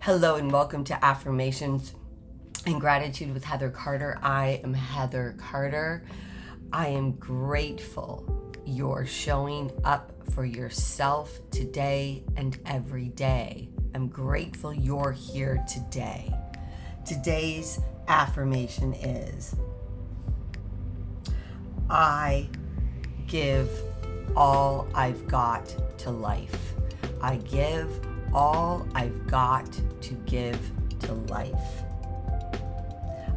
Hello and welcome to Affirmations and Gratitude with Heather Carter. I am Heather Carter. I am grateful you're showing up for yourself today and every day. I'm grateful you're here today. Today's affirmation is I give all I've got to life. I give all I've got to give to life.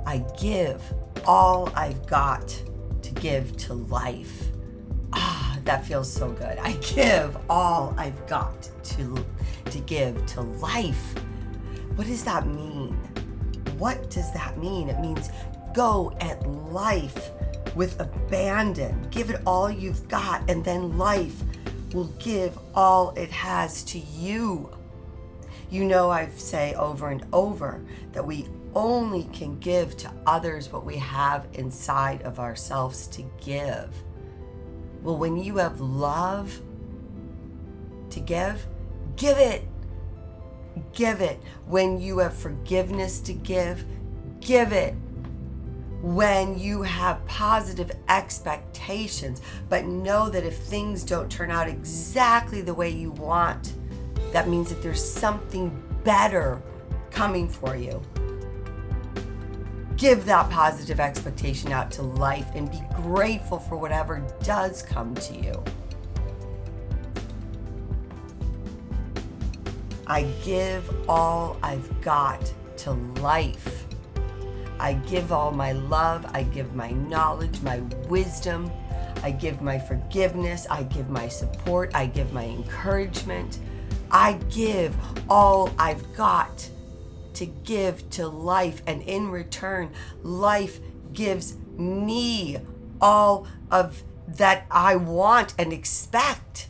I give all I've got to give to life. Ah, that feels so good. I give all I've got to to give to life. What does that mean? What does that mean? It means go at life with abandon. Give it all you've got, and then life will give all it has to you. You know, I say over and over that we only can give to others what we have inside of ourselves to give. Well, when you have love to give, give it. Give it. When you have forgiveness to give, give it when you have positive expectations, but know that if things don't turn out exactly the way you want, that means that there's something better coming for you. Give that positive expectation out to life and be grateful for whatever does come to you. I give all I've got to life. I give all my love, I give my knowledge, my wisdom, I give my forgiveness, I give my support, I give my encouragement. I give all I've got to give to life, and in return, life gives me all of that I want and expect.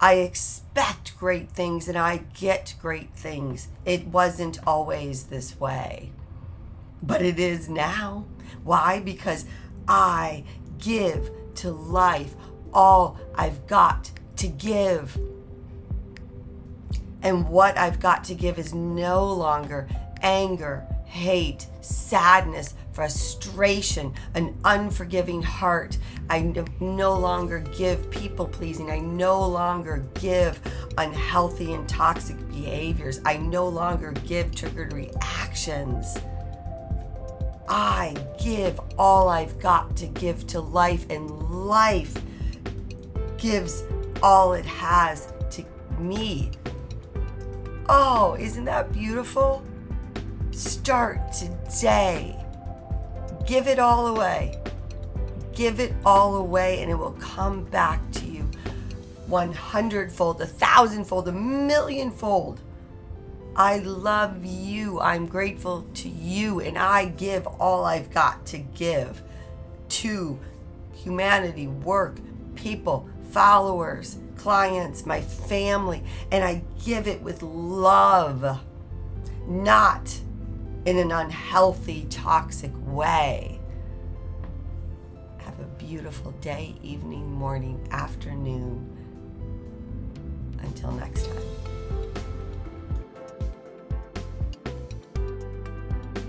I expect great things and I get great things. It wasn't always this way, but it is now. Why? Because I give to life all I've got to give. And what I've got to give is no longer anger, hate, sadness, frustration, an unforgiving heart. I no longer give people pleasing. I no longer give unhealthy and toxic behaviors. I no longer give triggered reactions. I give all I've got to give to life, and life gives all it has to me. Oh, isn't that beautiful? Start today. Give it all away. Give it all away, and it will come back to you 100 fold, a thousand fold, a million fold. I love you. I'm grateful to you, and I give all I've got to give to humanity, work, people, followers, clients, my family, and I give it with love, not in an unhealthy, toxic way. Have a beautiful day, evening, morning, afternoon. Until next time.